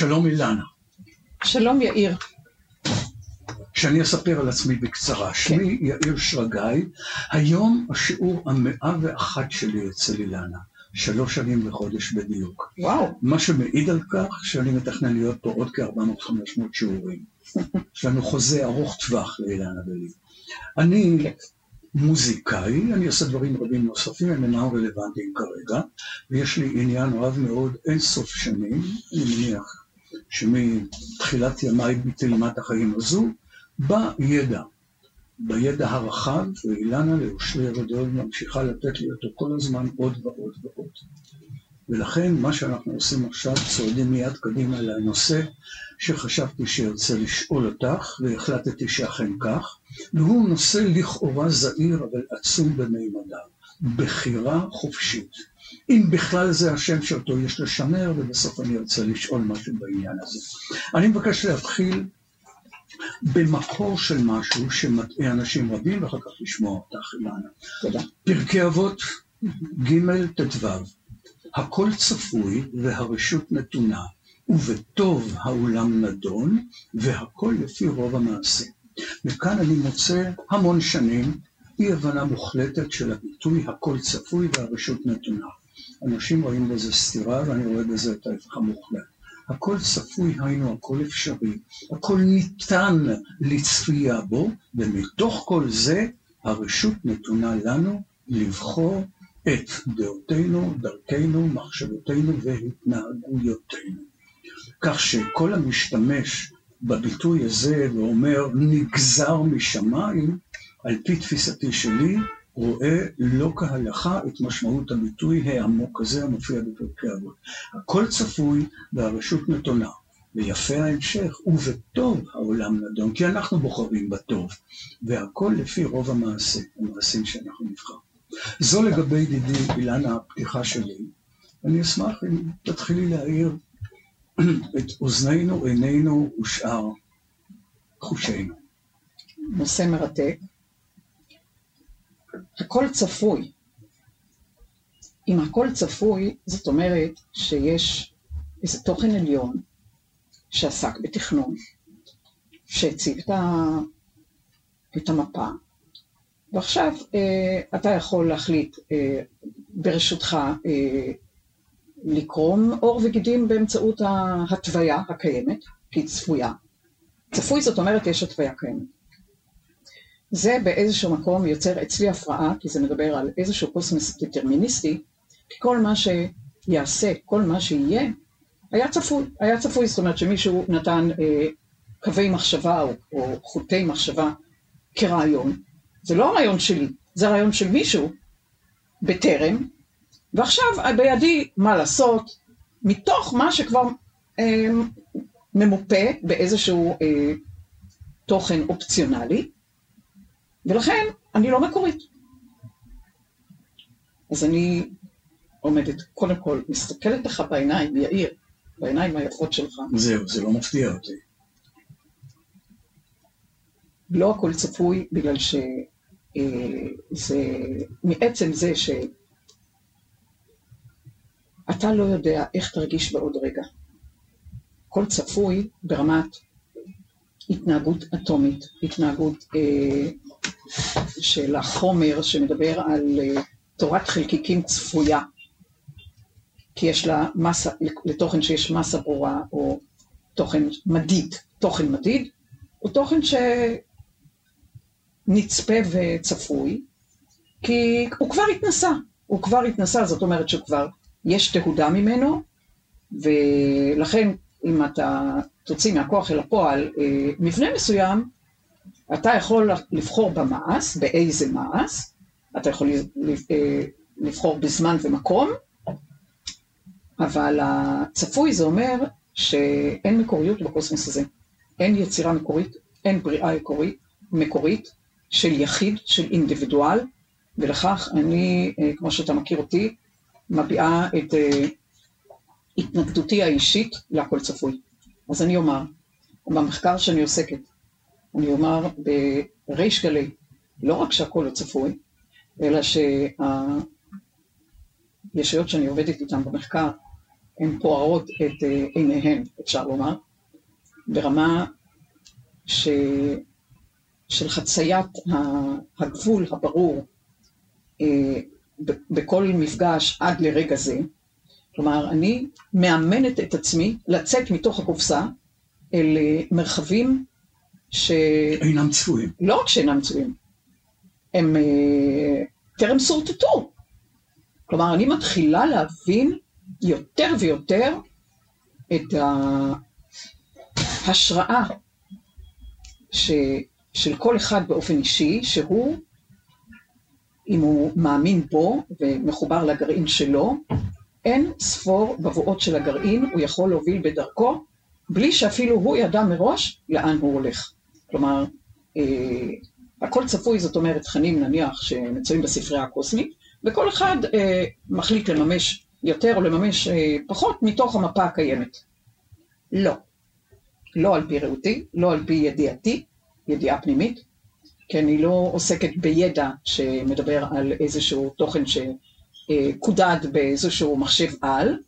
שלום אילנה. שלום יאיר. שאני אספר על עצמי בקצרה. כן. שמי יאיר שרגאי, היום השיעור המאה ואחת שלי אצל אילנה. שלוש שנים וחודש בדיוק. וואו. מה שמעיד על כך שאני מתכנן להיות פה עוד כ-400-500 שיעורים. יש לנו חוזה ארוך טווח לאילנה ולי. אני כן. מוזיקאי, אני עושה דברים רבים נוספים, הם אינם רלוונטיים כרגע, ויש לי עניין רב מאוד אין סוף שנים, אני מניח שמתחילת ימיי בתלמת החיים הזו, בידע, בידע הרחב, ואילנה לאושרי הגדול ממשיכה לתת לי אותו כל הזמן עוד ועוד ועוד. ולכן מה שאנחנו עושים עכשיו, צועדים מיד קדימה לנושא שחשבתי שארצה לשאול אותך, והחלטתי שאכן כך, והוא נושא לכאורה זעיר אבל עצום במימדיו, בחירה חופשית. אם בכלל זה השם שאותו יש לשמר, ובסוף אני ארצה לשאול משהו בעניין הזה. אני מבקש להתחיל במקור של משהו שמטעה אנשים רבים, ואחר כך לשמוע אותך, אילנה. תודה. פרקי אבות, ג' ט"ו, הכל צפוי והרשות נתונה, ובטוב האולם נדון, והכל לפי רוב המעשה. וכאן אני מוצא המון שנים אי הבנה מוחלטת של הביטוי הכל צפוי והרשות נתונה. אנשים רואים בזה סתירה ואני רואה בזה את ההפך המוחלט. הכל צפוי, היינו הכל אפשרי, הכל ניתן לצפייה בו, ומתוך כל זה הרשות נתונה לנו לבחור את דעותינו, דרכינו, מחשבותינו והתנהגויותינו. כך שכל המשתמש בביטוי הזה ואומר נגזר משמיים, על פי תפיסתי שלי, רואה לא כהלכה את משמעות הביטוי העמוק הזה המופיע בפרקי אבות. הכל צפוי והרשות נתונה. ויפה ההמשך, ובטוב העולם נדון, כי אנחנו בוחרים בטוב, והכל לפי רוב המעשה, המעשים שאנחנו נבחר. זו לגבי ידידי אילנה הפתיחה שלי. אני אשמח אם תתחילי להעיר את אוזנינו, עינינו ושאר חושינו. נושא מרתק. הכל צפוי. אם הכל צפוי, זאת אומרת שיש איזה תוכן עליון שעסק בתכנון, שהציג את, ה... את המפה, ועכשיו אה, אתה יכול להחליט אה, ברשותך אה, לקרום עור וגידים באמצעות ההתוויה הקיימת, כי היא צפויה. צפוי זאת אומרת יש התוויה קיימת. זה באיזשהו מקום יוצר אצלי הפרעה, כי זה מדבר על איזשהו קוסמוס דטרמיניסטי, כי כל מה שיעשה, כל מה שיהיה, היה צפוי. היה צפוי, זאת אומרת שמישהו נתן אה, קווי מחשבה או, או חוטי מחשבה כרעיון. זה לא הרעיון שלי, זה הרעיון של מישהו בטרם, ועכשיו בידי מה לעשות, מתוך מה שכבר אה, ממופה באיזשהו אה, תוכן אופציונלי, ולכן אני לא מקורית. אז אני עומדת, קודם כל, מסתכלת לך בעיניים, יאיר, בעיניים היפות שלך. זהו, זה לא מפתיע אותי. לא הכל צפוי, בגלל שזה, אה, מעצם זה שאתה לא יודע איך תרגיש בעוד רגע. הכל צפוי ברמת התנהגות אטומית, התנהגות אה, של החומר שמדבר על אה, תורת חלקיקים צפויה, כי יש לה מסה, לתוכן שיש מסה ברורה, או תוכן מדיד. תוכן מדיד הוא תוכן שנצפה וצפוי, כי הוא כבר התנסה. הוא כבר התנסה, זאת אומרת שכבר יש תהודה ממנו, ולכן אם אתה תוציא מהכוח אל הפועל אה, מבנה מסוים, אתה יכול לבחור במעש, באיזה מעש, אתה יכול אה, לבחור בזמן ומקום, אבל הצפוי זה אומר שאין מקוריות בקוסמוס הזה. אין יצירה מקורית, אין בריאה מקורית, מקורית של יחיד, של אינדיבידואל, ולכך אני, אה, כמו שאתה מכיר אותי, מביעה את אה, התנגדותי האישית להכל צפוי. אז אני אומר, במחקר שאני עוסקת, אני אומר בריש גלי, לא רק שהכל לא צפוי, אלא שהישויות שאני עובדת איתן במחקר, הן פוערות את אה, עיניהן, אפשר לומר, ברמה ש... של חציית הגבול הברור אה, בכל מפגש עד לרגע זה. כלומר, אני מאמנת את עצמי לצאת מתוך הקופסה אל אה, מרחבים ש... אינם צפויים. לא רק שאינם צפויים, הם אה, טרם שורטטו. כלומר, אני מתחילה להבין יותר ויותר את ההשראה ש... של כל אחד באופן אישי, שהוא, אם הוא מאמין בו ומחובר לגרעין שלו, אין ספור בבואות של הגרעין, הוא יכול להוביל בדרכו, בלי שאפילו הוא ידע מראש לאן הוא הולך. כלומר, אה, הכל צפוי, זאת אומרת, תכנים נניח שמצויים בספרייה הקוסמית, וכל אחד אה, מחליט לממש יותר או לממש אה, פחות מתוך המפה הקיימת. לא. לא על פי ראותי, לא על פי ידיעתי, ידיעה פנימית, כי אני לא עוסקת בידע שמדבר על איזשהו תוכן שקודד באיזשהו מחשב על,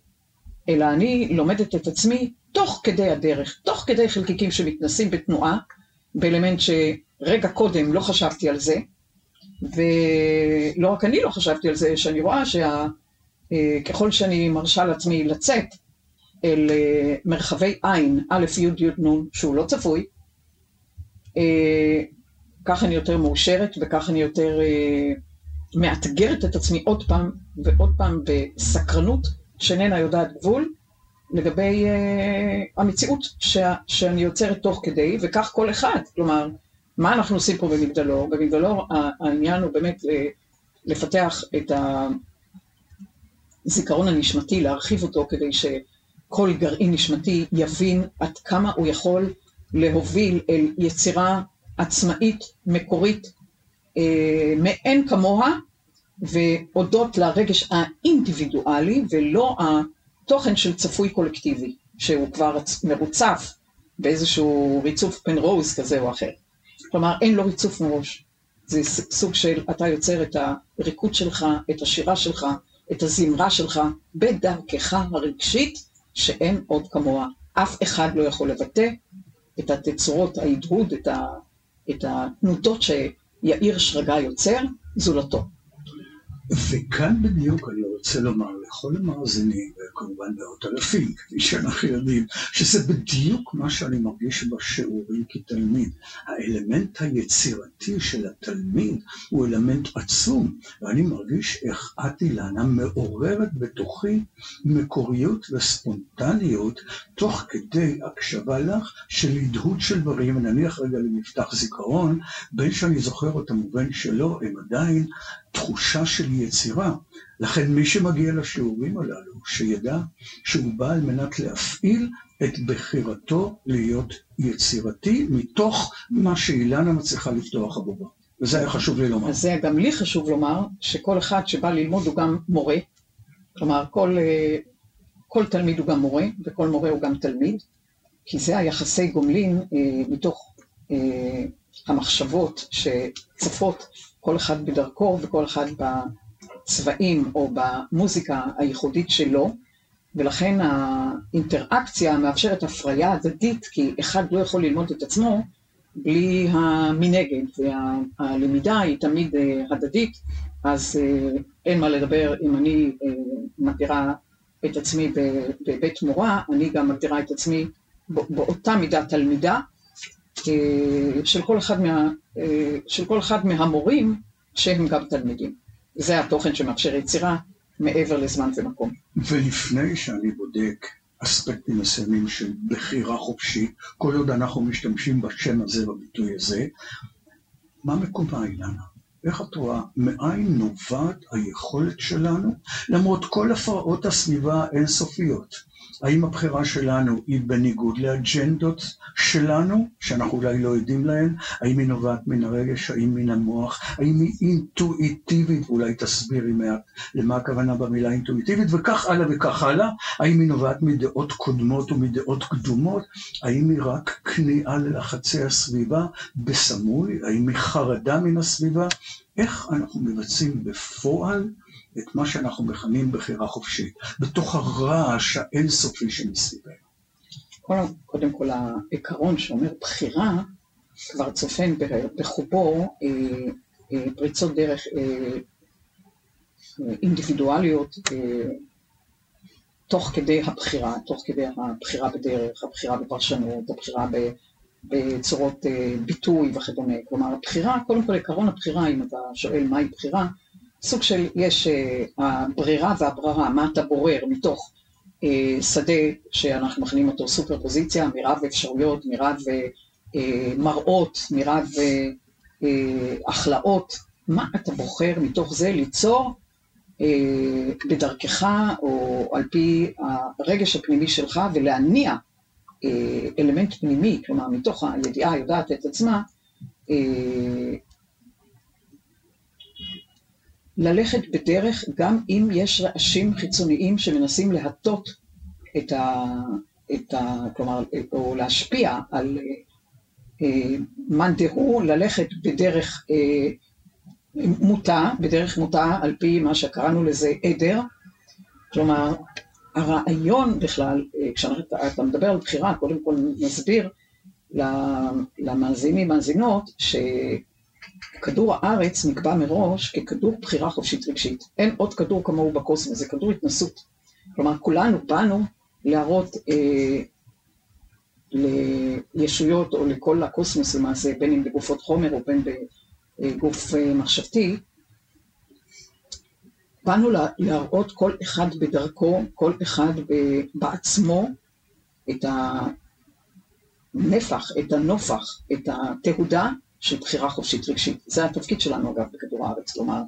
אלא אני לומדת את עצמי תוך כדי הדרך, תוך כדי חלקיקים שמתנסים בתנועה, באלמנט שרגע קודם לא חשבתי על זה, ולא רק אני לא חשבתי על זה, שאני רואה שככל אה, שאני מרשה לעצמי לצאת אל אה, מרחבי עין, א', י', י', נ', שהוא לא צפוי, אה, כך אני יותר מאושרת וכך אני יותר מאתגרת את עצמי עוד פעם ועוד פעם בסקרנות שאיננה יודעת גבול לגבי המציאות שאני יוצרת תוך כדי, וכך כל אחד, כלומר, מה אנחנו עושים פה במגדלור? במגדלור העניין הוא באמת לפתח את הזיכרון הנשמתי, להרחיב אותו כדי שכל גרעין נשמתי יבין עד כמה הוא יכול להוביל אל יצירה עצמאית, מקורית, אה, מאין כמוה, והודות לרגש האינדיבידואלי ולא התוכן של צפוי קולקטיבי, שהוא כבר מרוצף באיזשהו ריצוף פנרוז כזה או אחר. כלומר, אין לו ריצוף מראש. זה סוג של, אתה יוצר את הריקוד שלך, את השירה שלך, את הזמרה שלך, בדרכך הרגשית, שאין עוד כמוה. אף אחד לא יכול לבטא את התצורות, ההדהוד, את, ה, את התנודות שיאיר שרגא יוצר, זולתו. וכאן בדיוק אני רוצה לומר לכל המאזינים, וכמובן מאות אלפים, כפי שאנחנו יודעים, שזה בדיוק מה שאני מרגיש בשיעורים כתלמיד. האלמנט היצירתי של התלמיד הוא אלמנט עצום, ואני מרגיש איך את אילנה מעוררת בתוכי מקוריות וספונטניות, תוך כדי הקשבה לך של הדהוד של דברים, ונניח רגע למפתח זיכרון, בין שאני זוכר אותם ובין שלא, הם עדיין תחושה של יצירה. לכן מי שמגיע לשיעורים הללו, שידע שהוא בא על מנת להפעיל את בחירתו להיות יצירתי, מתוך מה שאילנה מצליחה לפתוח עבורה. וזה היה חשוב לי לומר. אז זה גם לי חשוב לומר, שכל אחד שבא ללמוד הוא גם מורה. כלומר, כל, אה, כל תלמיד הוא גם מורה, וכל מורה הוא גם תלמיד, כי זה היחסי גומלין אה, מתוך אה, המחשבות שצפות כל אחד בדרכו וכל אחד בצבעים או במוזיקה הייחודית שלו, ולכן האינטראקציה מאפשרת הפריה הדדית, כי אחד לא יכול ללמוד את עצמו בלי המנגד, והלמידה היא תמיד אה, הדדית, אז אה, אין מה לדבר אם אני אה, מגדירה את עצמי בבית מורה, אני גם מגדירה את עצמי באותה מידה תלמידה, של כל אחד, מה, של כל אחד מהמורים שהם גם תלמידים. זה התוכן שמאפשר יצירה מעבר לזמן ומקום. ולפני שאני בודק אספקטים מסוימים של בחירה חופשית, כל עוד אנחנו משתמשים בשם הזה, בביטוי הזה, מה מקומה אילנה? איך את רואה, מאין נובעת היכולת שלנו, למרות כל הפרעות הסביבה האינסופיות, האם הבחירה שלנו היא בניגוד לאג'נדות שלנו, שאנחנו אולי לא יודעים להן? האם היא נובעת מן הרגש? האם מן המוח? האם היא אינטואיטיבית? אולי תסבירי מעט למה הכוונה במילה אינטואיטיבית, וכך הלאה וכך הלאה. האם היא נובעת מדעות קודמות ומדעות קדומות? האם היא רק כניעה ללחצי הסביבה בסמוי? האם היא חרדה מן הסביבה? איך אנחנו מבצעים בפועל את מה שאנחנו מכנים בחירה חופשית, בתוך הרעש האינסופי שמסביבנו. קודם כל העיקרון שאומר בחירה, כבר צופן בחובו אה, אה, פריצות דרך אה, אינדיבידואליות תוך כדי הבחירה, תוך כדי הבחירה בדרך, הבחירה בפרשנות, הבחירה בצורות ביטוי וכדומה. כלומר, הבחירה, קודם כל עקרון הבחירה, אם אתה שואל מהי בחירה, סוג של, יש הברירה והבררה, מה אתה בורר מתוך שדה שאנחנו מכנים אותו סופר פוזיציה, מירב אפשרויות, מירב מראות, מירב הכלאות, מה אתה בוחר מתוך זה ליצור בדרכך או על פי הרגש הפנימי שלך ולהניע אלמנט פנימי, כלומר מתוך הידיעה יודעת את עצמה, ללכת בדרך גם אם יש רעשים חיצוניים שמנסים להטות את ה... את ה כלומר, או להשפיע על מאן דהוא ללכת בדרך אה, מוטה, בדרך מוטה על פי מה שקראנו לזה עדר, כלומר הרעיון בכלל, אה, כשאתה מדבר על בחירה, קודם כל נסביר למאזינים, מאזינות, שכדור הארץ נקבע מראש ככדור בחירה חופשית רגשית. אין עוד כדור כמוהו בקוסמוס, זה כדור התנסות. כלומר, כולנו באנו להראות אה, לישויות או לכל הקוסמוס למעשה, בין אם בגופות חומר או בין בגוף אה, מחשבתי, באנו להראות כל אחד בדרכו, כל אחד בעצמו, את הנפח, את הנופח, את התהודה של בחירה חופשית רגשית. זה התפקיד שלנו אגב בכדור הארץ, כלומר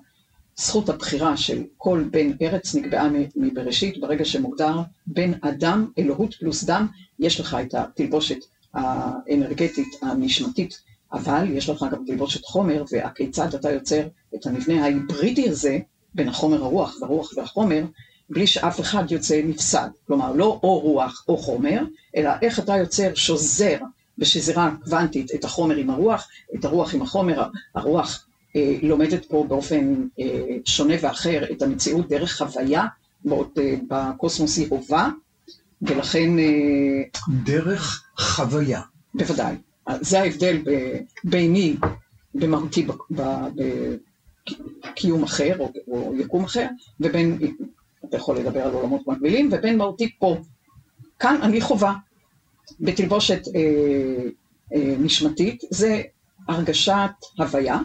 זכות הבחירה של כל בן ארץ נקבעה מבראשית, ברגע שמוגדר בן אדם, אלוהות פלוס דם, יש לך את התלבושת האנרגטית הנשמתית, אבל יש לך גם תלבושת חומר, והכיצד אתה יוצר את המבנה ההיברידי הזה בין החומר הרוח והרוח והחומר, בלי שאף אחד יוצא נפסד. כלומר, לא או רוח או חומר, אלא איך אתה יוצר, שוזר בשזירה קוונטית את החומר עם הרוח, את הרוח עם החומר, הרוח אה, לומדת פה באופן אה, שונה ואחר את המציאות דרך חוויה, בעוד אה, בקוסמוס היא הווה, ולכן... דרך חוויה. בוודאי. זה ההבדל ביני, במהותי, בקיום אחר, או, או יקום אחר, ובין, אתה יכול לדבר על עולמות מקבילים, ובין מהותי פה. כאן אני חווה, בתלבושת אה, אה, נשמתית, זה הרגשת הוויה,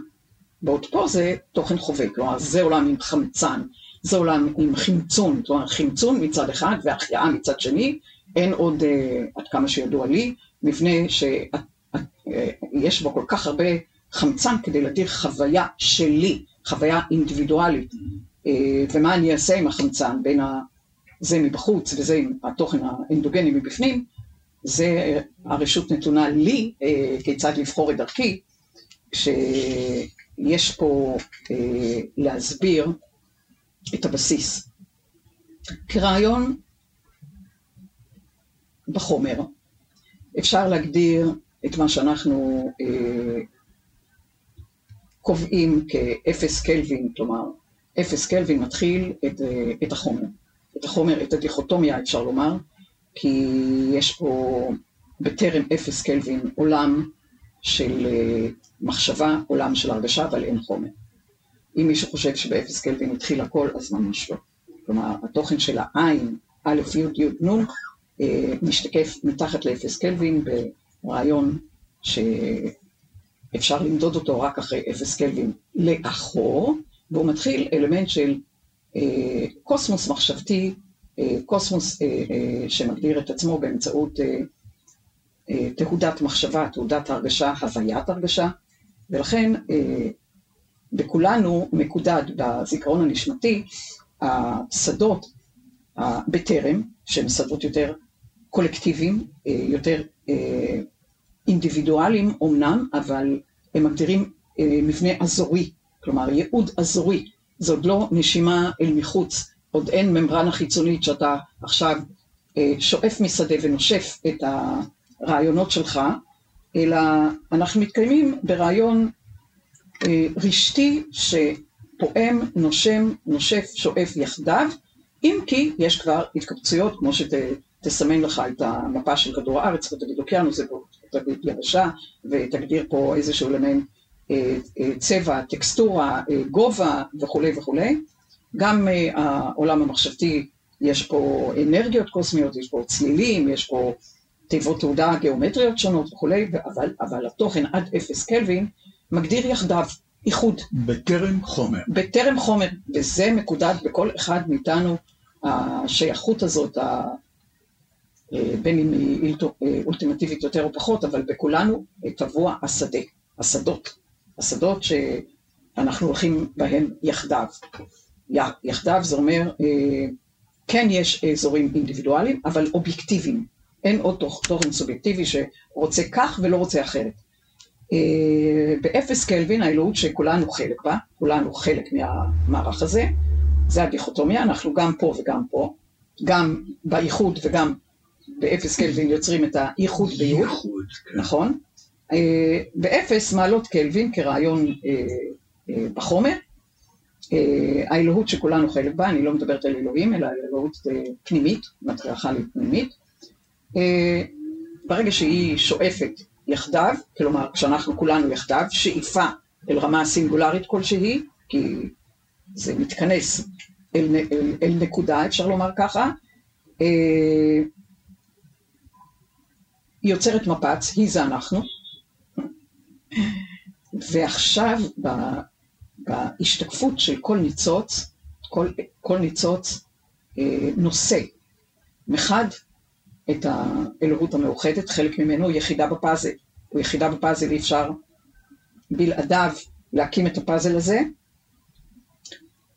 בעוד פה זה תוכן חובק, כלומר זה עולם עם חמצן, זה עולם עם חמצון, כלומר חמצון מצד אחד והחייאה מצד שני, אין עוד, אה, עד כמה שידוע לי, מבנה שיש בו כל כך הרבה חמצן כדי להתיר חוויה שלי, חוויה אינדיבידואלית, אה, ומה אני אעשה עם החמצן, בין זה מבחוץ וזה עם התוכן האנדוגני מבפנים, זה הרשות נתונה לי אה, כיצד לבחור את דרכי, יש פה אה, להסביר את הבסיס. כרעיון בחומר, אפשר להגדיר את מה שאנחנו אה, קובעים כאפס קלווין, כלומר, אפס קלווין מתחיל את, אה, את החומר. את החומר, את הדיכוטומיה אפשר לומר, כי יש פה בטרם אפס קלווין עולם של אה, מחשבה, עולם של הרגשה, אבל אין חומר. אם מישהו חושב שבאפס קלווין התחיל הכל, אז ממש לא. כלומר, התוכן של העין, א', י', י', נ', אה, משתקף מתחת לאפס קלווין ברעיון שאפשר למדוד אותו רק אחרי אפס קלווין לאחור, והוא מתחיל אלמנט של אה, קוסמוס מחשבתי, קוסמוס שמגדיר את עצמו באמצעות אה, תהודת מחשבה, תהודת הרגשה, הוויית הרגשה, ולכן אה, בכולנו מקודד בזיכרון הנשמתי השדות בטרם, שהם שדות יותר קולקטיביים, אה, יותר אינדיבידואליים אומנם, אבל הם מגדירים מבנה אזורי, כלומר ייעוד אזורי, זה עוד לא נשימה אל מחוץ, עוד אין ממברנה חיצונית שאתה עכשיו שואף משדה ונושף את. הרעיונות שלך, אלא אנחנו מתקיימים ברעיון אה, רשתי פועם, נושם, נושף, שואף יחדיו, אם כי יש כבר התקבצויות, כמו שתסמן לך את המפה של כדור הארץ ותגיד אוקיינוס, תגיד יבשה, ותגדיר פה איזשהו אלמנט אה, אה, צבע, טקסטורה, אה, גובה וכולי וכולי. גם העולם המחשבתי, יש פה אנרגיות קוסמיות, יש פה צלילים, יש פה תיבות תעודה גיאומטריות שונות וכולי, אבל, אבל התוכן עד אפס קלווין מגדיר יחדיו איחוד. בטרם חומר. בטרם חומר, וזה מקודד בכל אחד מאיתנו, השייכות הזאת, ה... בין אם היא אולטימטיבית יותר או פחות, אבל בכולנו טבוע השדה, השדות. השדות שאנחנו הולכים בהם יחדיו. יחדיו זה אומר, אה, כן יש אזורים אינדיבידואליים, אבל אובייקטיביים. אין עוד תוכן סובייקטיבי שרוצה כך ולא רוצה אחרת. אה, באפס קלווין האלוהות שכולנו חלק בה, כולנו חלק מהמערך הזה, זה הדיכוטומיה, אנחנו גם פה וגם פה, גם באיחוד וגם באפס קלווין יוצרים את האיחוד ביוד, כן. נכון? אה, באפס מעלות קלווין כרעיון בחומר, האלוהות שכולנו חלק בה, אני לא מדברת על אלוהים, אלא על אלוהות פנימית, מטריארכלית פנימית, ברגע שהיא שואפת יחדיו, כלומר כשאנחנו כולנו יחדיו, שאיפה אל רמה סינגולרית כלשהי, כי זה מתכנס אל, אל, אל נקודה, אפשר לומר ככה, היא יוצרת מפץ, היא זה אנחנו, ועכשיו בהשתקפות של כל ניצוץ, כל, כל ניצוץ אה, נושא. מחד את האלוהות המאוחדת, חלק ממנו יחידה בפאזל, הוא יחידה בפאזל, אי אפשר בלעדיו להקים את הפאזל הזה,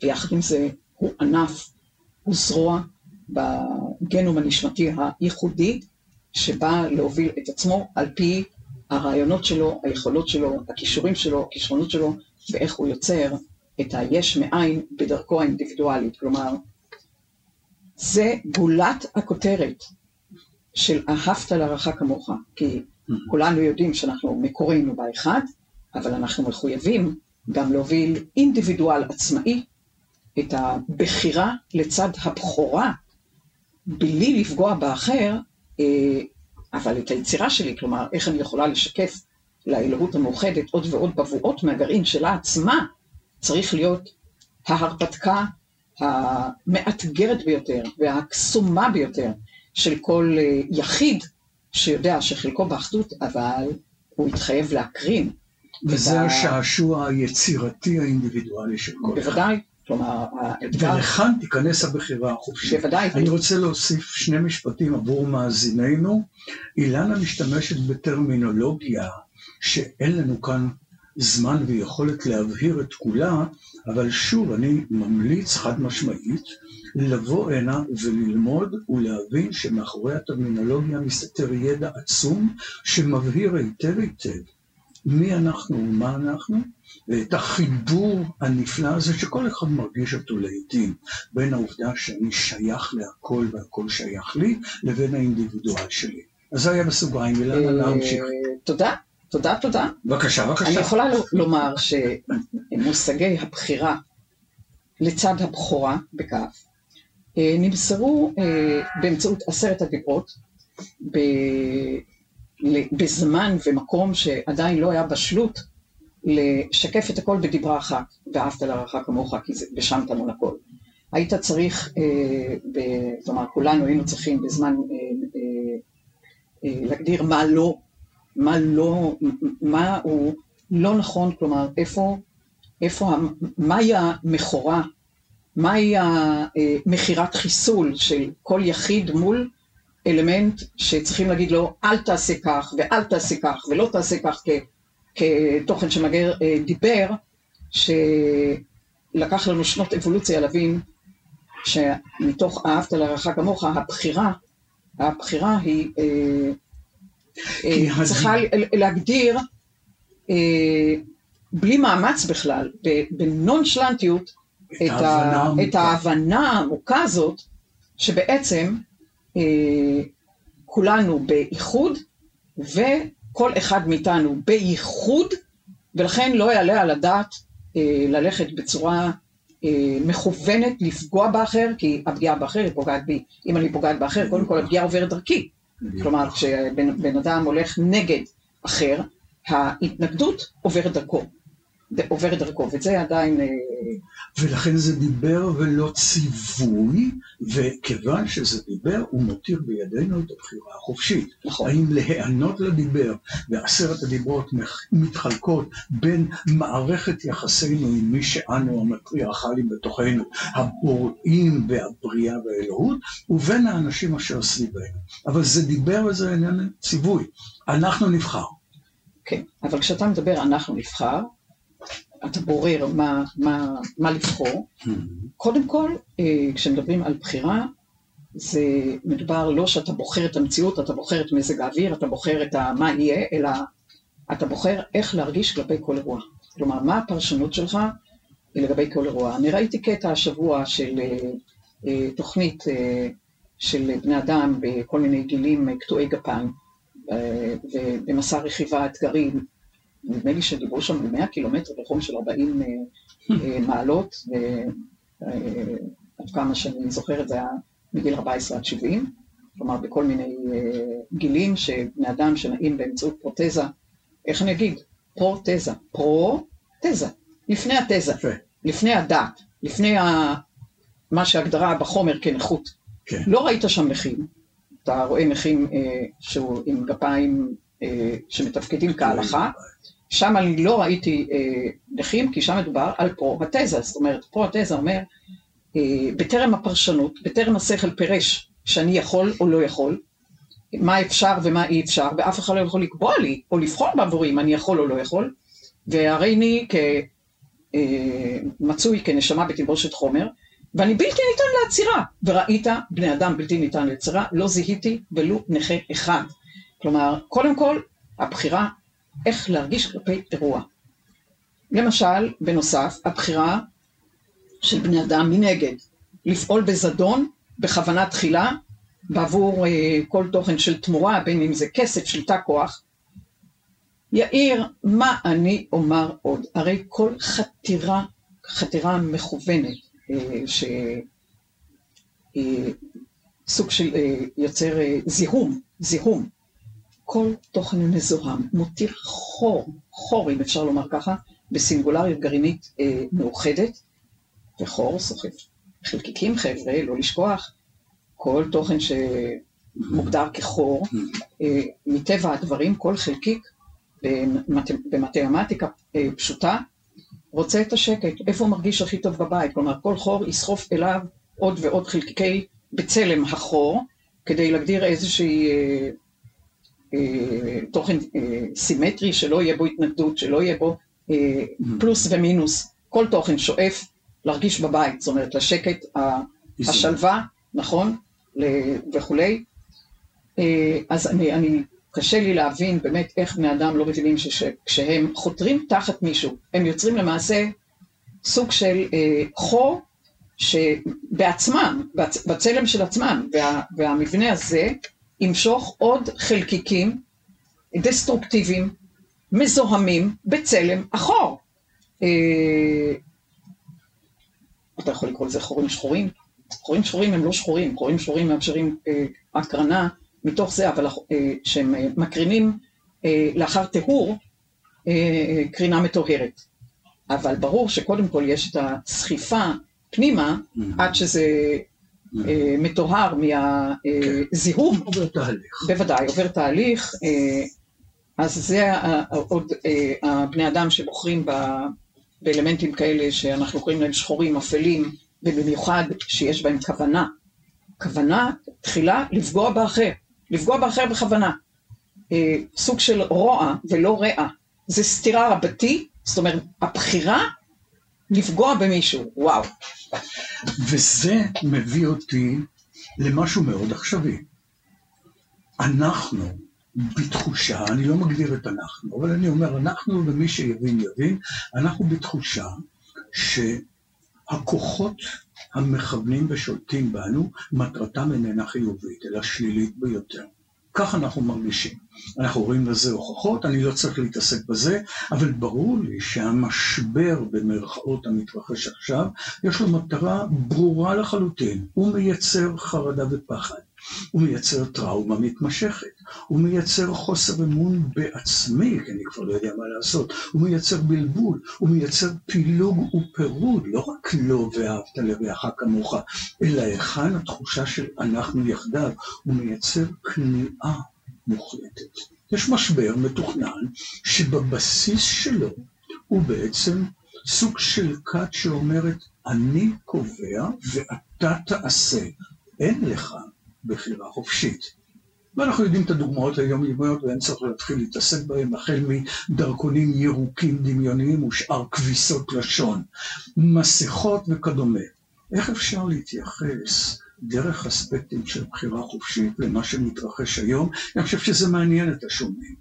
ויחד עם זה הוא ענף, הוא זרוע בגנום הנשמתי הייחודי, שבא להוביל את עצמו על פי הרעיונות שלו, היכולות שלו, הכישורים שלו, הכישרונות שלו, ואיך הוא יוצר את היש מאין בדרכו האינדיבידואלית. כלומר, זה גולת הכותרת של אהבת לרעך כמוך, כי כולנו יודעים שאנחנו מקורנו באחד, אבל אנחנו מחויבים גם להוביל אינדיבידואל עצמאי את הבחירה לצד הבכורה, בלי לפגוע באחר, אה, אבל את היצירה שלי, כלומר, איך אני יכולה לשקף לאלוהות המאוחדת עוד ועוד בבואות מהגרעין שלה עצמה, צריך להיות ההרפתקה המאתגרת ביותר והקסומה ביותר של כל אה, יחיד שיודע שחלקו באחדות, אבל הוא התחייב להקרין. וזה השעשוע היצירתי האינדיבידואלי של כל אחד. בוודאי, כלומר, האתגר... ולכאן תיכנס הבחירה החופשית. בוודאי. אני רוצה להוסיף שני משפטים עבור מאזיננו. אילנה משתמשת בטרמינולוגיה שאין לנו כאן זמן ויכולת להבהיר את כולה, אבל שוב, אני ממליץ חד משמעית לבוא הנה וללמוד ולהבין שמאחורי הטרמינולוגיה מסתתר ידע עצום שמבהיר היטב היטב מי אנחנו ומה אנחנו, ואת החיבור הנפלא הזה שכל אחד מרגיש אותו לעיתים, בין העובדה שאני שייך להכל והכל שייך לי, לבין האינדיבידואל שלי. אז זה היה בסוגריים, אילנה להמשיך. תודה, תודה, תודה. בבקשה, בבקשה. אני יכולה לומר שמושגי הבחירה לצד הבכורה, בכף, אה, נמסרו אה, באמצעות עשרת הדיברות, בזמן ומקום שעדיין לא היה בשלות לשקף את הכל בדיברה אחת, ואהבת לרעך כמוך, כי זה, בשם טמון הכל. היית צריך, אה, ב, כלומר כולנו היינו צריכים בזמן אה, אה, אה, להגדיר מה לא, מה לא, מה הוא לא נכון, כלומר איפה, איפה, מהי המכורה, מהי המכירת חיסול של כל יחיד מול אלמנט שצריכים להגיד לו אל תעשה כך ואל תעשה כך ולא תעשה כך כתוכן שמגר אה, דיבר, שלקח לנו שנות אבולוציה להבין שמתוך אהבת לרעך כמוך, הבחירה, הבחירה היא אה, צריכה להגדיר בלי מאמץ בכלל, בנונשלנטיות, את, את ההבנה העמוקה הזאת, שבעצם כולנו באיחוד, ו... כל אחד מאיתנו בייחוד, ולכן לא יעלה על הדעת אה, ללכת בצורה אה, מכוונת לפגוע באחר, כי הפגיעה באחר היא פוגעת בי. אם אני פוגעת באחר, קודם כל הפגיעה עוברת דרכי. כלומר, כשבן אדם הולך נגד אחר, ההתנגדות עוברת דרכו. עוברת דרכו, וזה עדיין... ולכן זה דיבר ולא ציווי, וכיוון שזה דיבר, הוא מותיר בידינו את הבחירה החופשית. נכון. האם להיענות לדיבר, ועשרת הדיברות מתחלקות בין מערכת יחסינו עם מי שאנו המטריארכלים בתוכנו, הבוראים והבריאה והאלוהות, ובין האנשים אשר סביבנו. אבל זה דיבר וזה איננו ציווי. אנחנו נבחר. כן, אבל כשאתה מדבר אנחנו נבחר, אתה בורר מה, מה, מה לבחור. קודם כל, אה, כשמדברים על בחירה, זה מדובר לא שאתה בוחר את המציאות, אתה בוחר את מזג האוויר, אתה בוחר את מה יהיה, אלא אתה בוחר איך להרגיש כלפי כל אירוע. כלומר, מה הפרשנות שלך לגבי כל אירוע. אני ראיתי קטע השבוע של אה, אה, תוכנית של בני אדם בכל מיני גילים קטועי גפיים, ובמסע רכיבה אתגרים נדמה לי שדיברו שם על 100 קילומטר בחום של 40 אה, אה, מעלות, ועד אה, כמה שאני זוכרת זה היה מגיל 14 עד 70, כלומר בכל מיני גילים שבני אדם שנעים באמצעות פרוטזה, איך אני אגיד? פרוטזה, פרו-תזה, לפני התזה, כן. לפני הדעת, לפני ה... מה שהגדרה בחומר כנכות. כן. לא ראית שם נכים, אתה רואה נכים אה, שהוא עם גפיים אה, שמתפקדים כהלכה, שם אני לא ראיתי אה, נכים, כי שם מדובר על פרו-התזה, זאת אומרת, פרו-התזה אומר, אה, בטרם הפרשנות, בטרם השכל פירש שאני יכול או לא יכול, מה אפשר ומה אי אפשר, ואף אחד לא יכול לקבוע לי, או לבחון בעבורי אם אני יכול או לא יכול, והרי אני כמצוי אה, כנשמה בתלבושת חומר, ואני בלתי ניתן לעצירה, וראית בני אדם בלתי ניתן לעצירה, לא זיהיתי ולו נכה אחד. כלומר, קודם כל, הבחירה איך להרגיש כלפי אירוע. למשל, בנוסף, הבחירה של בני אדם מנגד, לפעול בזדון, בכוונה תחילה, בעבור אה, כל תוכן של תמורה, בין אם זה כסף, שליטה, כוח. יאיר, מה אני אומר עוד? הרי כל חתירה, חתירה מכוונת, אה, שסוג אה, של אה, יוצר אה, זיהום, זיהום כל תוכן מזוהם, מותיר חור, חור אם אפשר לומר ככה, בסינגולריות גרעינית אה, מאוחדת, וחור סוחף. חלקיקים חבר'ה, לא לשכוח, כל תוכן שמוגדר כחור, אה, מטבע הדברים, כל חלקיק במת... במתמטיקה אה, פשוטה, רוצה את השקט, איפה הוא מרגיש הכי טוב בבית, כלומר כל חור יסחוף אליו עוד ועוד חלקיקי בצלם החור, כדי להגדיר איזושהי אה, תוכן אה, סימטרי, שלא יהיה בו התנגדות, שלא יהיה בו אה, mm-hmm. פלוס ומינוס, כל תוכן שואף להרגיש בבית, זאת אומרת לשקט, השלווה, נכון, וכולי. אז אני, אני, קשה לי להבין באמת איך בני אדם לא מבינים שכשהם חותרים תחת מישהו, הם יוצרים למעשה סוג של אה, חור שבעצמם, בצלם של עצמם, וה, והמבנה הזה ימשוך עוד חלקיקים דסטרוקטיביים, מזוהמים, בצלם החור. אה, אתה יכול לקרוא לזה חורים שחורים? חורים שחורים הם לא שחורים, חורים שחורים מאפשרים אה, הקרנה מתוך זה, אבל אה, שהם מקרינים לאחר טיהור קרינה מטוהרת. אבל ברור שקודם כל יש את הסחיפה פנימה, mm-hmm. עד שזה אה, מטוהר מהזיהום. עובר תהליך. בוודאי, עובר תהליך. אה, אז זה עוד אה, הבני אדם שבוחרים באלמנטים כאלה שאנחנו קוראים להם שחורים, אפלים, ובמיוחד שיש בהם כוונה. כוונה, תחילה, לפגוע באחר. לפגוע באחר בכוונה. סוג של רוע ולא רע. זה סתירה רבתי, זאת אומרת, הבחירה לפגוע במישהו, וואו. וזה מביא אותי למשהו מאוד עכשווי. אנחנו, בתחושה, אני לא מגדיר את אנחנו, אבל אני אומר אנחנו, ומי שיבין יבין, אנחנו בתחושה שהכוחות המכוונים ושולטים בנו, מטרתם איננה חיובית, אלא שלילית ביותר. כך אנחנו מרגישים. אנחנו רואים לזה הוכחות, אני לא צריך להתעסק בזה, אבל ברור לי שהמשבר במרכאות המתרחש עכשיו, יש לו מטרה ברורה לחלוטין, הוא מייצר חרדה ופחד. הוא מייצר טראומה מתמשכת, הוא מייצר חוסר אמון בעצמי, כי אני כבר לא יודע מה לעשות, הוא מייצר בלבול, הוא מייצר פילוג ופירוד, לא רק לא ואהבת לרעך כמוך, אלא היכן התחושה של אנחנו יחדיו, הוא מייצר כניעה מוחלטת. יש משבר מתוכנן שבבסיס שלו הוא בעצם סוג של כת שאומרת, אני קובע ואתה תעשה. אין לך בחירה חופשית. ואנחנו יודעים את הדוגמאות היומיומיות ואין צריך להתחיל להתעסק בהן, החל מדרכונים ירוקים דמיוניים ושאר כביסות לשון, מסכות וכדומה. איך אפשר להתייחס דרך אספקטים של בחירה חופשית למה שמתרחש היום? אני חושב שזה מעניין את השומעים.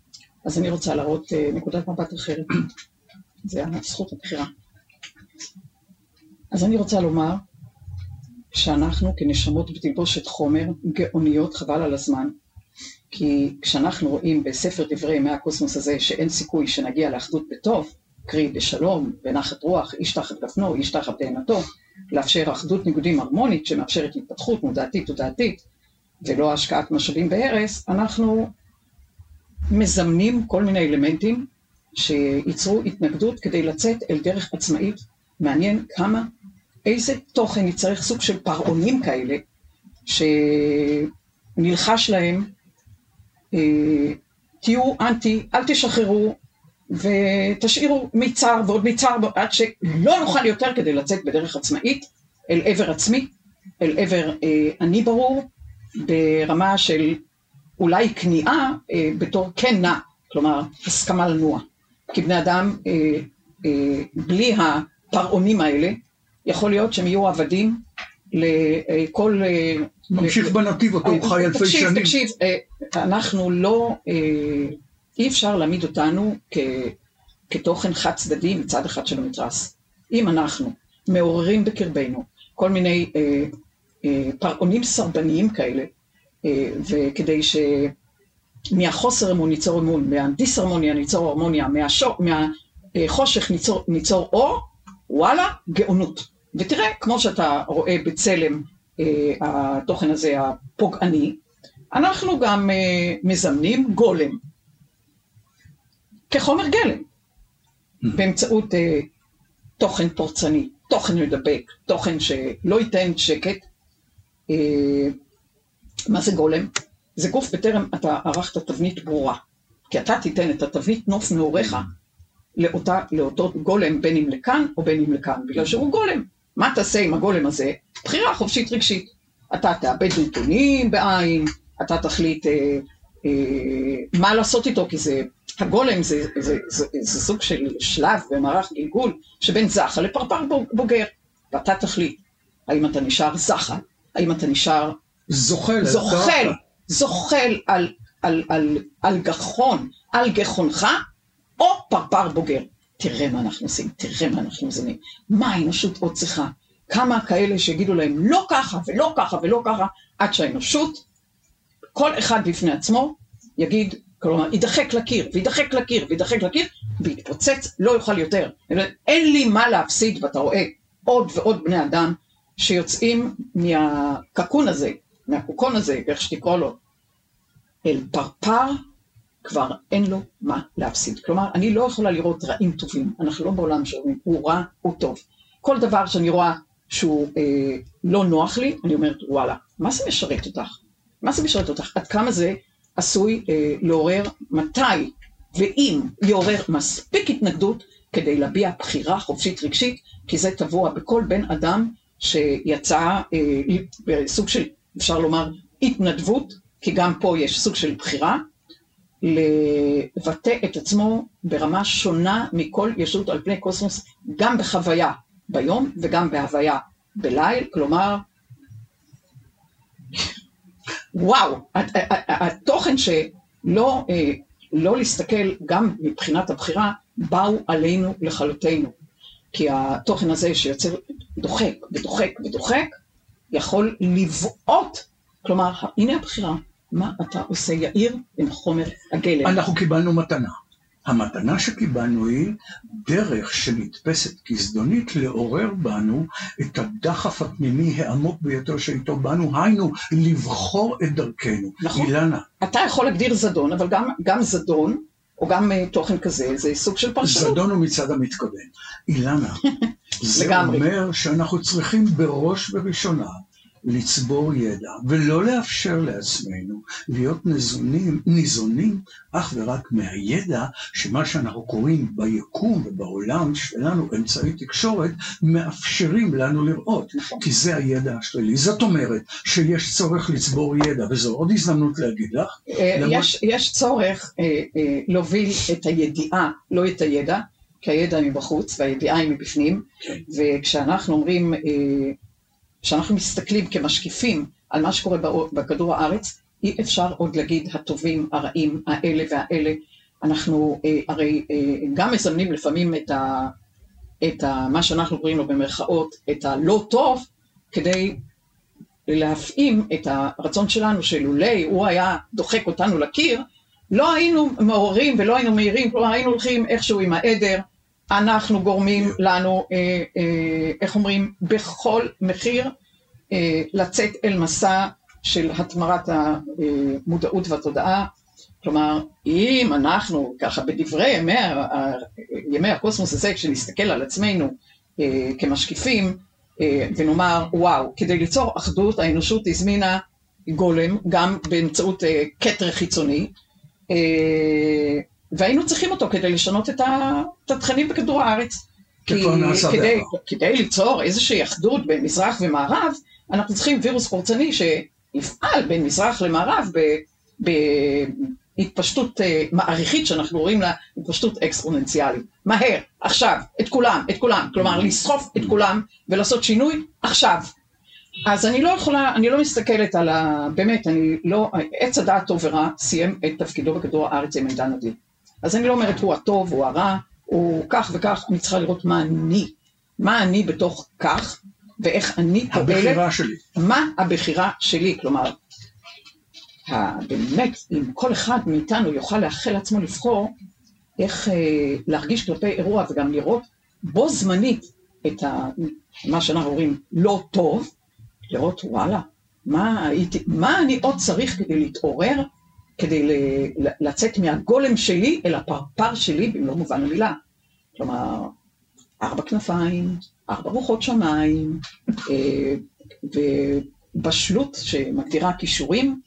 אז אני רוצה להראות uh, נקודת מבט אחרת, זה זכות הבחירה. אז אני רוצה לומר שאנחנו כנשמות בתלבושת חומר, גאוניות חבל על הזמן. כי כשאנחנו רואים בספר דברי ימי הקוסמוס הזה שאין סיכוי שנגיע לאחדות בטוב, קרי בשלום, בנחת רוח, איש תחת גפנו, איש תחת תאנתו, לאפשר אחדות ניגודים הרמונית שמאפשרת התפתחות מודעתית תודעתית ולא השקעת משאבים בהרס, אנחנו מזמנים כל מיני אלמנטים שייצרו התנגדות כדי לצאת אל דרך עצמאית. מעניין כמה איזה תוכן יצטרך סוג של פרעונים כאלה, שנלחש להם, אה, תהיו אנטי, אל תשחררו, ותשאירו מצר ועוד מצר עד שלא נוכל יותר כדי לצאת בדרך עצמאית אל עבר עצמי, אל עבר אה, אני ברור, ברמה של אולי כניעה אה, בתור כן נע, כלומר הסכמה לנוע. כי בני אדם, אה, אה, בלי הפרעונים האלה, יכול להיות שהם יהיו עבדים לכל... אה, ממשיך בנתיב אותו, הוא חי אלפי שנים. תקשיב, תקשיב, אה, אנחנו לא... אה, אי אפשר להעמיד אותנו כ, כתוכן חד צדדי מצד אחד של המתרס. אם אנחנו מעוררים בקרבנו כל מיני אה, אה, פרעונים סרבניים כאלה, אה, וכדי שמהחוסר אמון ניצור אמון, מהדיסהרמוניה ניצור הרמוניה, מהחושך ניצור, ניצור אור, וואלה, גאונות. ותראה, כמו שאתה רואה בצלם אה, התוכן הזה הפוגעני, אנחנו גם אה, מזמנים גולם כחומר גלם, mm. באמצעות אה, תוכן פורצני, תוכן מדבק, תוכן שלא ייתן שקט. אה, מה זה גולם? זה גוף בטרם אתה ערכת תבנית ברורה, כי אתה תיתן את התבנית נוף נעוריך לאותה, לאותו גולם, בין אם לכאן או בין אם לכאן, בגלל שהוא גולם. מה תעשה עם הגולם הזה? בחירה חופשית רגשית. אתה תאבד נתונים בעין, אתה תחליט אה, אה, מה לעשות איתו, כי זה, הגולם זה, זה, זה, זה, זה סוג של שלב במערך גלגול שבין זחה לפרפר בוגר, ואתה תחליט האם אתה נשאר זחה, האם אתה נשאר זוחל, זוחל, זוחל על, על, על, על גחון, על גחונך, או פרפר בוגר. תראה מה אנחנו עושים, תראה מה אנחנו מזמנים, מה האנושות עוד צריכה, כמה כאלה שיגידו להם לא ככה ולא ככה ולא ככה, עד שהאנושות, כל אחד בפני עצמו, יגיד, כלומר, יידחק לקיר, וידחק לקיר, וידחק לקיר, ויתפוצץ, לא יוכל יותר. אין לי מה להפסיד, ואתה רואה עוד ועוד בני אדם שיוצאים מהקקון הזה, מהקוקון הזה, איך שתקרא לו, אל פרפר כבר אין לו מה להפסיד. כלומר, אני לא יכולה לראות רעים טובים, אנחנו לא בעולם שאומרים הוא רע, הוא טוב. כל דבר שאני רואה שהוא אה, לא נוח לי, אני אומרת, וואלה, מה זה משרת אותך? מה זה משרת אותך? עד כמה זה עשוי אה, לעורר, מתי ואם יעורר מספיק התנגדות כדי להביע בחירה חופשית רגשית, כי זה טבוע בכל בן אדם שיצא אה, בסוג של, אפשר לומר, התנדבות, כי גם פה יש סוג של בחירה, לבטא את עצמו ברמה שונה מכל ישות על פני קוסמוס, גם בחוויה ביום וגם בהוויה בליל, כלומר, וואו, התוכן שלא אה, לא להסתכל גם מבחינת הבחירה, באו עלינו לכלותנו. כי התוכן הזה שיוצר דוחק ודוחק ודוחק, יכול לבעוט, כלומר, הנה הבחירה, מה אתה עושה יאיר עם חומר הגלם? אנחנו קיבלנו מתנה. המתנה שקיבלנו היא דרך שנתפסת כזדונית לעורר בנו את הדחף הפנימי העמוק ביותר שאיתו באנו, היינו לבחור את דרכנו. נכון. אילנה, אתה יכול להגדיר זדון, אבל גם, גם זדון, או גם uh, תוכן כזה, זה סוג של פרשנות. זדון הוא מצד המתכוון. אילנה, זה לגמרי. אומר שאנחנו צריכים בראש ובראשונה לצבור ידע, ולא לאפשר לעצמנו להיות ניזונים, ניזונים אך ורק מהידע שמה שאנחנו קוראים ביקום ובעולם שלנו, אמצעי תקשורת, מאפשרים לנו לראות, כי זה הידע השלילי. זאת אומרת שיש צורך לצבור ידע, וזו עוד הזדמנות להגיד לך, אה, יש, יש צורך אה, אה, להוביל את הידיעה, לא את הידע, כי הידע מבחוץ והידיעה היא מבפנים, כן. וכשאנחנו אומרים, אה, כשאנחנו מסתכלים כמשקיפים על מה שקורה בכדור הארץ, אי אפשר עוד להגיד הטובים, הרעים, האלה והאלה. אנחנו אה, הרי אה, גם מזמנים לפעמים את, ה, את ה, מה שאנחנו קוראים לו במרכאות, את הלא טוב, כדי להפעים את הרצון שלנו שלולי הוא היה דוחק אותנו לקיר, לא היינו מעוררים ולא היינו מהירים, כלומר היינו הולכים איכשהו עם העדר, אנחנו גורמים לנו, אה, אה, איך אומרים, בכל מחיר אה, לצאת אל מסע של התמרת המודעות והתודעה. כלומר, אם אנחנו ככה בדברי ימי, ימי הקוסמוס הזה, כשנסתכל על עצמנו כמשקיפים, ונאמר, וואו, כדי ליצור אחדות, האנושות הזמינה גולם, גם באמצעות כתר חיצוני, והיינו צריכים אותו כדי לשנות את ה- את התכנים בכדור הארץ. כי כדי. כדי ליצור איזושהי אחדות בין מזרח ומערב, אנחנו צריכים וירוס פורצני שיפעל בין מזרח למערב בהתפשטות אה, מעריכית שאנחנו רואים לה התפשטות אקספוננציאלית. מהר, עכשיו, את כולם, את כולם, כלומר לסחוף את כולם ולעשות שינוי עכשיו. אז אני לא יכולה, אני לא מסתכלת על ה... באמת, אני לא... עץ הדעת טוב ורע סיים את תפקידו בכדור הארץ עם עידן הדין. אז אני לא אומרת הוא הטוב, הוא הרע, הוא כך וכך, אני צריכה לראות מה אני, מה אני בתוך כך, ואיך אני פועלת, הבחירה שלי. מה הבחירה שלי, כלומר, באמת, אם כל אחד מאיתנו יוכל לאחל לעצמו לבחור איך אה, להרגיש כלפי אירוע וגם לראות בו זמנית את ה, מה שאנחנו אומרים לא טוב, לראות וואלה, מה, הייתי, מה אני עוד צריך כדי להתעורר, כדי לצאת מהגולם שלי אל הפרפר שלי במלוא מובן המילה. כלומר, ארבע כנפיים, ארבע רוחות שמיים, אה, ובשלות שמגדירה כישורים,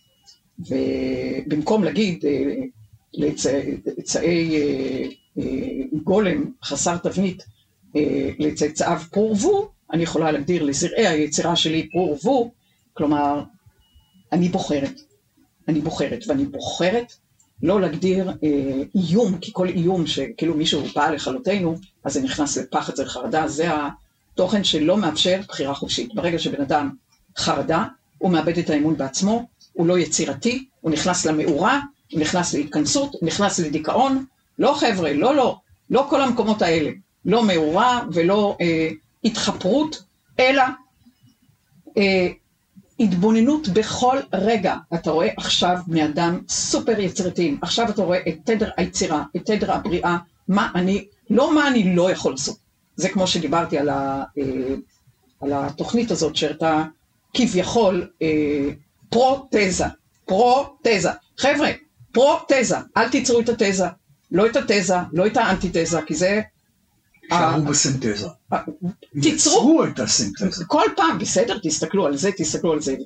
ובמקום להגיד אה, לצאצאי אה, גולם חסר תבנית לצאצאיו פרו ורבו, אני יכולה להגדיר לזרעי היצירה שלי פרו ורבו, כלומר, אני בוחרת, אני בוחרת, ואני בוחרת לא להגדיר אה, איום, כי כל איום שכאילו מישהו בא לכלותנו, אז זה נכנס לפחד, זה חרדה, זה התוכן שלא מאפשר בחירה חופשית. ברגע שבן אדם חרדה, הוא מאבד את האמון בעצמו, הוא לא יצירתי, הוא נכנס למאורה, הוא נכנס להתכנסות, הוא נכנס לדיכאון. לא חבר'ה, לא, לא, לא כל המקומות האלה. לא מאורה ולא אה, התחפרות, אלא אה, התבוננות בכל רגע. אתה רואה עכשיו בני אדם סופר יצירתיים, עכשיו אתה רואה את תדר היצירה, את תדר הבריאה, מה אני, לא מה אני לא יכול לעשות. זה כמו שדיברתי על, ה, אה, על התוכנית הזאת שהראתה כביכול אה, פרו-תזה, פרו-תזה. חבר'ה, פרו-תזה, אל תיצרו את התזה, לא את התזה, לא את האנטי-תזה, כי זה... שערו אה, בסינתזה. אה, תיצרו יצרו את הסינתזה. כל פעם, בסדר, תסתכלו על זה, תסתכלו על זה,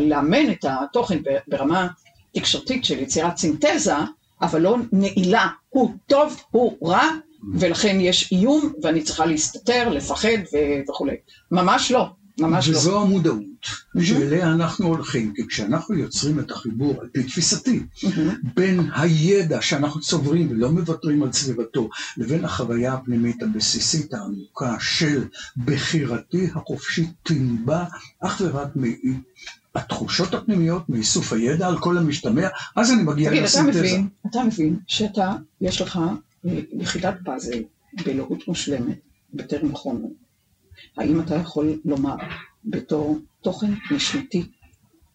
לאמן את התוכן ברמה תקשורתית של יצירת סינתזה, אבל לא נעילה, הוא טוב, הוא רע, ולכן יש איום, ואני צריכה להסתתר, לפחד וכולי. ממש לא, ממש לא. וזו המודעות שאליה אנחנו הולכים, כי כשאנחנו יוצרים את החיבור, על פי תפיסתי. בין הידע שאנחנו צוברים ולא מוותרים על סביבתו, לבין החוויה הפנימית הבסיסית העמוקה של בחירתי החופשית תנבע אך ורק מהתחושות הפנימיות, מאיסוף הידע על כל המשתמע, אז אני מגיע תגיד, אתה לסינתזה. מבין, אתה מבין שאתה, יש לך אה, יחידת פאזל באלוהות מושלמת, בטרם חומר. האם אתה יכול לומר בתור תוכן נשמתי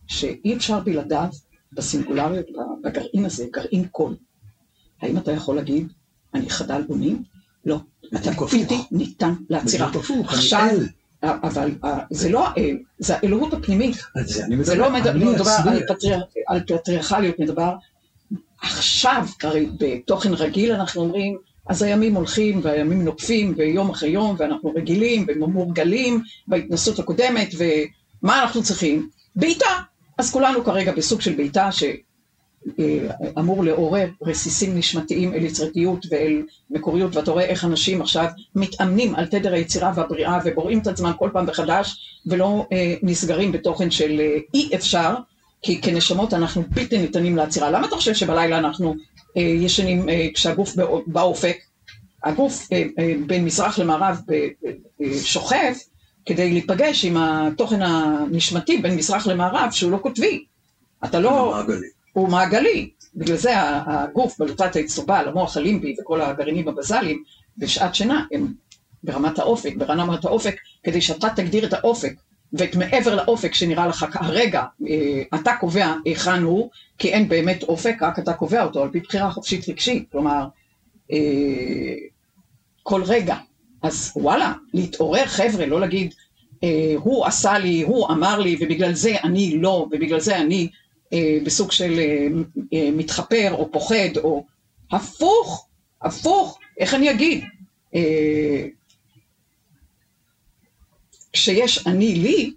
שאי אפשר בלעדיו בסינגולריות, בגרעין הזה, גרעין קול. האם אתה יכול להגיד, אני חדל אונים? לא. אתה בלתי ניתן לעצירה. עכשיו, אבל זה לא האל, זה האלוהות הפנימית. זה לא מדבר על פטריארכליות, מדבר עכשיו, הרי בתוכן רגיל אנחנו אומרים, אז הימים הולכים והימים נוקפים ויום אחרי יום ואנחנו רגילים ומורגלים בהתנסות הקודמת ומה אנחנו צריכים? בעיטה. אז כולנו כרגע בסוג של בעיטה שאמור לעורר רסיסים נשמתיים אל יצירתיות ואל מקוריות ואתה רואה איך אנשים עכשיו מתאמנים על תדר היצירה והבריאה ובוראים את עצמם כל פעם מחדש ולא אה, נסגרים בתוכן של אה, אי אפשר כי כנשמות אנחנו בלתי ניתנים לעצירה. למה אתה חושב שבלילה אנחנו אה, ישנים אה, כשהגוף בא- באופק? הגוף אה, אה, בין מזרח למערב ב- ב- אה, שוכב כדי להיפגש עם התוכן הנשמתי בין מזרח למערב שהוא לא קוטבי. אתה לא... מעגלי. הוא מעגלי. בגלל זה הגוף, בלוטת האצטרובל, המוח הלימבי וכל הגרעינים הבזליים, בשעת שינה הם ברמת האופק, ברמת האופק, כדי שאתה תגדיר את האופק, ואת מעבר לאופק שנראה לך כרגע, אה, אתה קובע היכן הוא, כי אין באמת אופק, רק אתה קובע אותו על פי בחירה חופשית רגשית. כלומר, אה, כל רגע. אז וואלה, להתעורר חבר'ה, לא להגיד, אה, הוא עשה לי, הוא אמר לי, ובגלל זה אני לא, ובגלל זה אני בסוג של מתחפר או פוחד, או הפוך, הפוך, איך אני אגיד? אה, כשיש אני לי,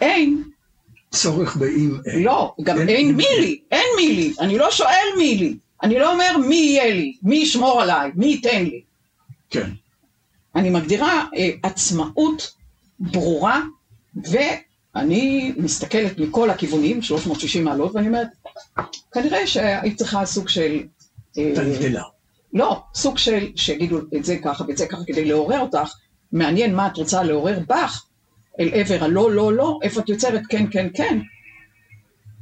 אין, צורך באם אין. לא, גם אין- אין מי לי, אין מי לי, אני לא שואל מי לי, אני לא אומר מי יהיה לי, מי ישמור עליי, מי ייתן לי. כן. אני מגדירה אה, עצמאות ברורה, ואני מסתכלת מכל הכיוונים, 360 מעלות, ואני אומרת, כנראה שהיית צריכה סוג של... אה, טלטלה. לא, סוג של, שיגידו את זה ככה ואת זה ככה כדי לעורר אותך, מעניין מה את רוצה לעורר בך, אל עבר הלא, לא, לא, איפה את יוצרת כן, כן, כן.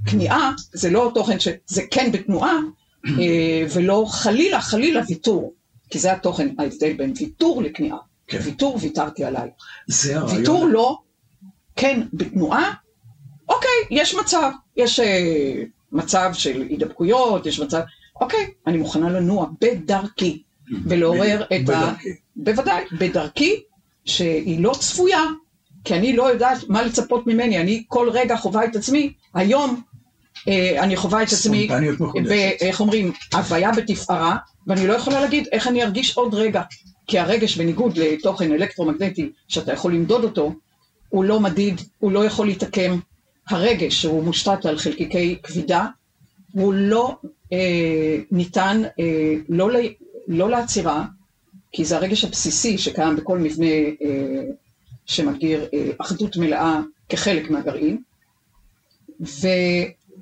כניעה זה לא תוכן שזה כן בתנועה, אה, ולא חלילה, חלילה ויתור. כי זה התוכן, ההבדל בין ויתור לכניעה. כן. ויתור, ויתרתי עליי. זה הרעיון. ויתור לא, כן בתנועה, אוקיי, יש מצב, יש אה, מצב של הידבקויות, יש מצב, אוקיי, אני מוכנה לנוע בדרכי, ולעורר את ה... בדרכי. בוודאי, בדרכי, שהיא לא צפויה, כי אני לא יודעת מה לצפות ממני, אני כל רגע חווה את עצמי, היום אה, אני חווה את עצמי. ואיך אומרים, הוויה בתפארה, ואני לא יכולה להגיד איך אני ארגיש עוד רגע, כי הרגש בניגוד לתוכן אלקטרומגנטי שאתה יכול למדוד אותו, הוא לא מדיד, הוא לא יכול להתעקם. הרגש שהוא מושתת על חלקיקי כבידה, הוא לא אה, ניתן אה, לא, לא לעצירה, כי זה הרגש הבסיסי שקיים בכל מבנה אה, שמגדיר אה, אחדות מלאה כחלק מהגרעין, ו,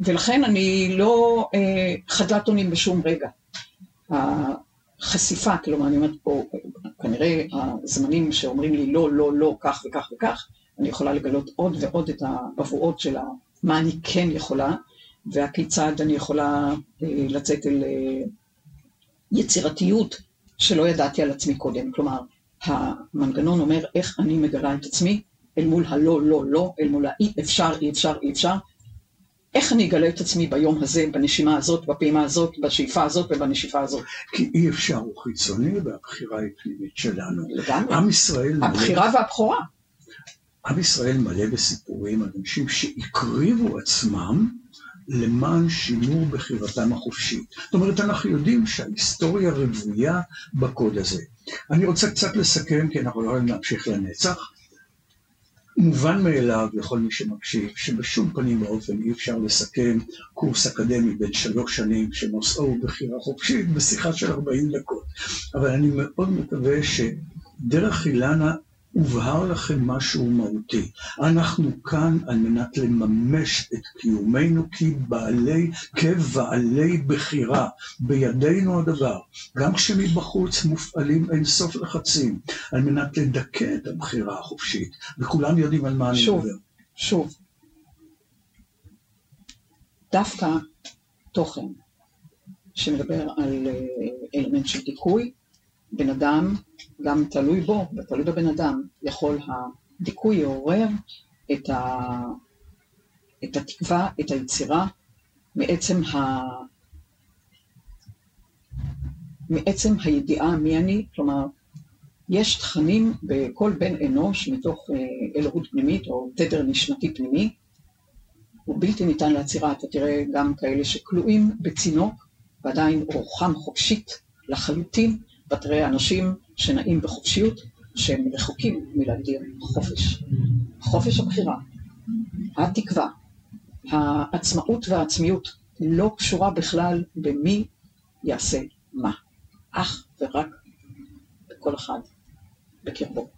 ולכן אני לא אה, חדלת אונים בשום רגע. החשיפה, כלומר, אני אומרת פה, כנראה הזמנים שאומרים לי לא, לא, לא, כך וכך וכך, אני יכולה לגלות עוד ועוד את הבבואות של מה אני כן יכולה, והכיצד אני יכולה אה, לצאת אל אה, יצירתיות שלא ידעתי על עצמי קודם. כלומר, המנגנון אומר איך אני מגלה את עצמי אל מול הלא, לא, לא, אל מול האי אפשר, אי אפשר, אי אפשר. איך אני אגלה את עצמי ביום הזה, בנשימה הזאת, בפעימה הזאת, בשאיפה הזאת ובנשיפה הזאת. כי אי אפשר הוא חיצוני והבחירה היא פנימית שלנו. לגמרי. עם ישראל מלא, הבחירה והבכורה. עם ישראל מלא בסיפורים על אנשים שהקריבו עצמם למען שימור בחירתם החופשית. זאת אומרת, אנחנו יודעים שההיסטוריה רוויה בקוד הזה. אני רוצה קצת לסכם, כי אנחנו לא יכולים להמשיך לנצח. מובן מאליו לכל מי שמקשיב, שבשום פנים ואופן אי אפשר לסכם קורס אקדמי בן שלוש שנים שנושאו בחירה חופשית בשיחה של 40 דקות. אבל אני מאוד מקווה שדרך אילנה הובהר לכם משהו מהותי. אנחנו כאן על מנת לממש את קיומנו כבעלי, כבעלי בחירה. בידינו הדבר. גם כשמבחוץ מופעלים אין סוף לחצים, על מנת לדכא את הבחירה החופשית. וכולם יודעים על מה אני שוב. מדבר. שוב, דווקא תוכן שמדבר על אה, אלמנט של דיכוי, בן אדם, גם תלוי בו ותלוי בבן אדם, יכול הדיכוי לעורר את את התקווה, את היצירה, מעצם, ה... מעצם הידיעה מי אני, כלומר, יש תכנים בכל בן אנוש מתוך אה, אלוהות פנימית או תדר נשמתי פנימי, הוא בלתי ניתן לעצירה, אתה תראה גם כאלה שכלואים בצינוק ועדיין רוחם חופשית לחלוטין, ותראה אנשים שנעים בחופשיות שהם רחוקים מלהגדיר חופש. חופש הבחירה, התקווה, העצמאות והעצמיות לא קשורה בכלל במי יעשה מה, אך ורק בכל אחד בקרבו.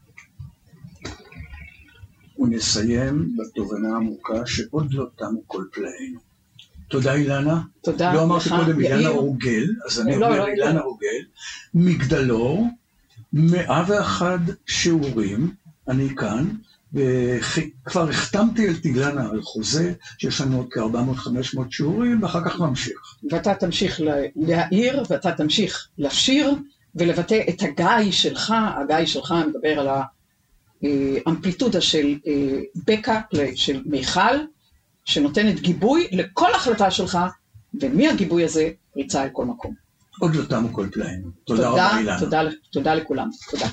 ונסיים בתובנה העמוקה שעוד לא תמו כל פלאינו. תודה אילנה. תודה לא אמרתי קודם אילנה. רוגל, אז אני לא, אומר לא, אילנה. רוגל, מגדלור, מאה ואחד שיעורים, אני כאן, וכבר החתמתי על תגלנה על חוזה, שיש לנו עוד כ-400-500 שיעורים, ואחר כך נמשיך. ואתה תמשיך להעיר, ואתה תמשיך לשיר, ולבטא את הגיא שלך, הגיא שלך מדבר על האמפליטודה של אה, בקע, של מיכל, שנותנת גיבוי לכל החלטה שלך, ומהגיבוי הזה ריצה אל כל מקום. עוד לא תמו כל פלאינו. תודה רבה אילנה. תודה, תודה לכולם. תודה.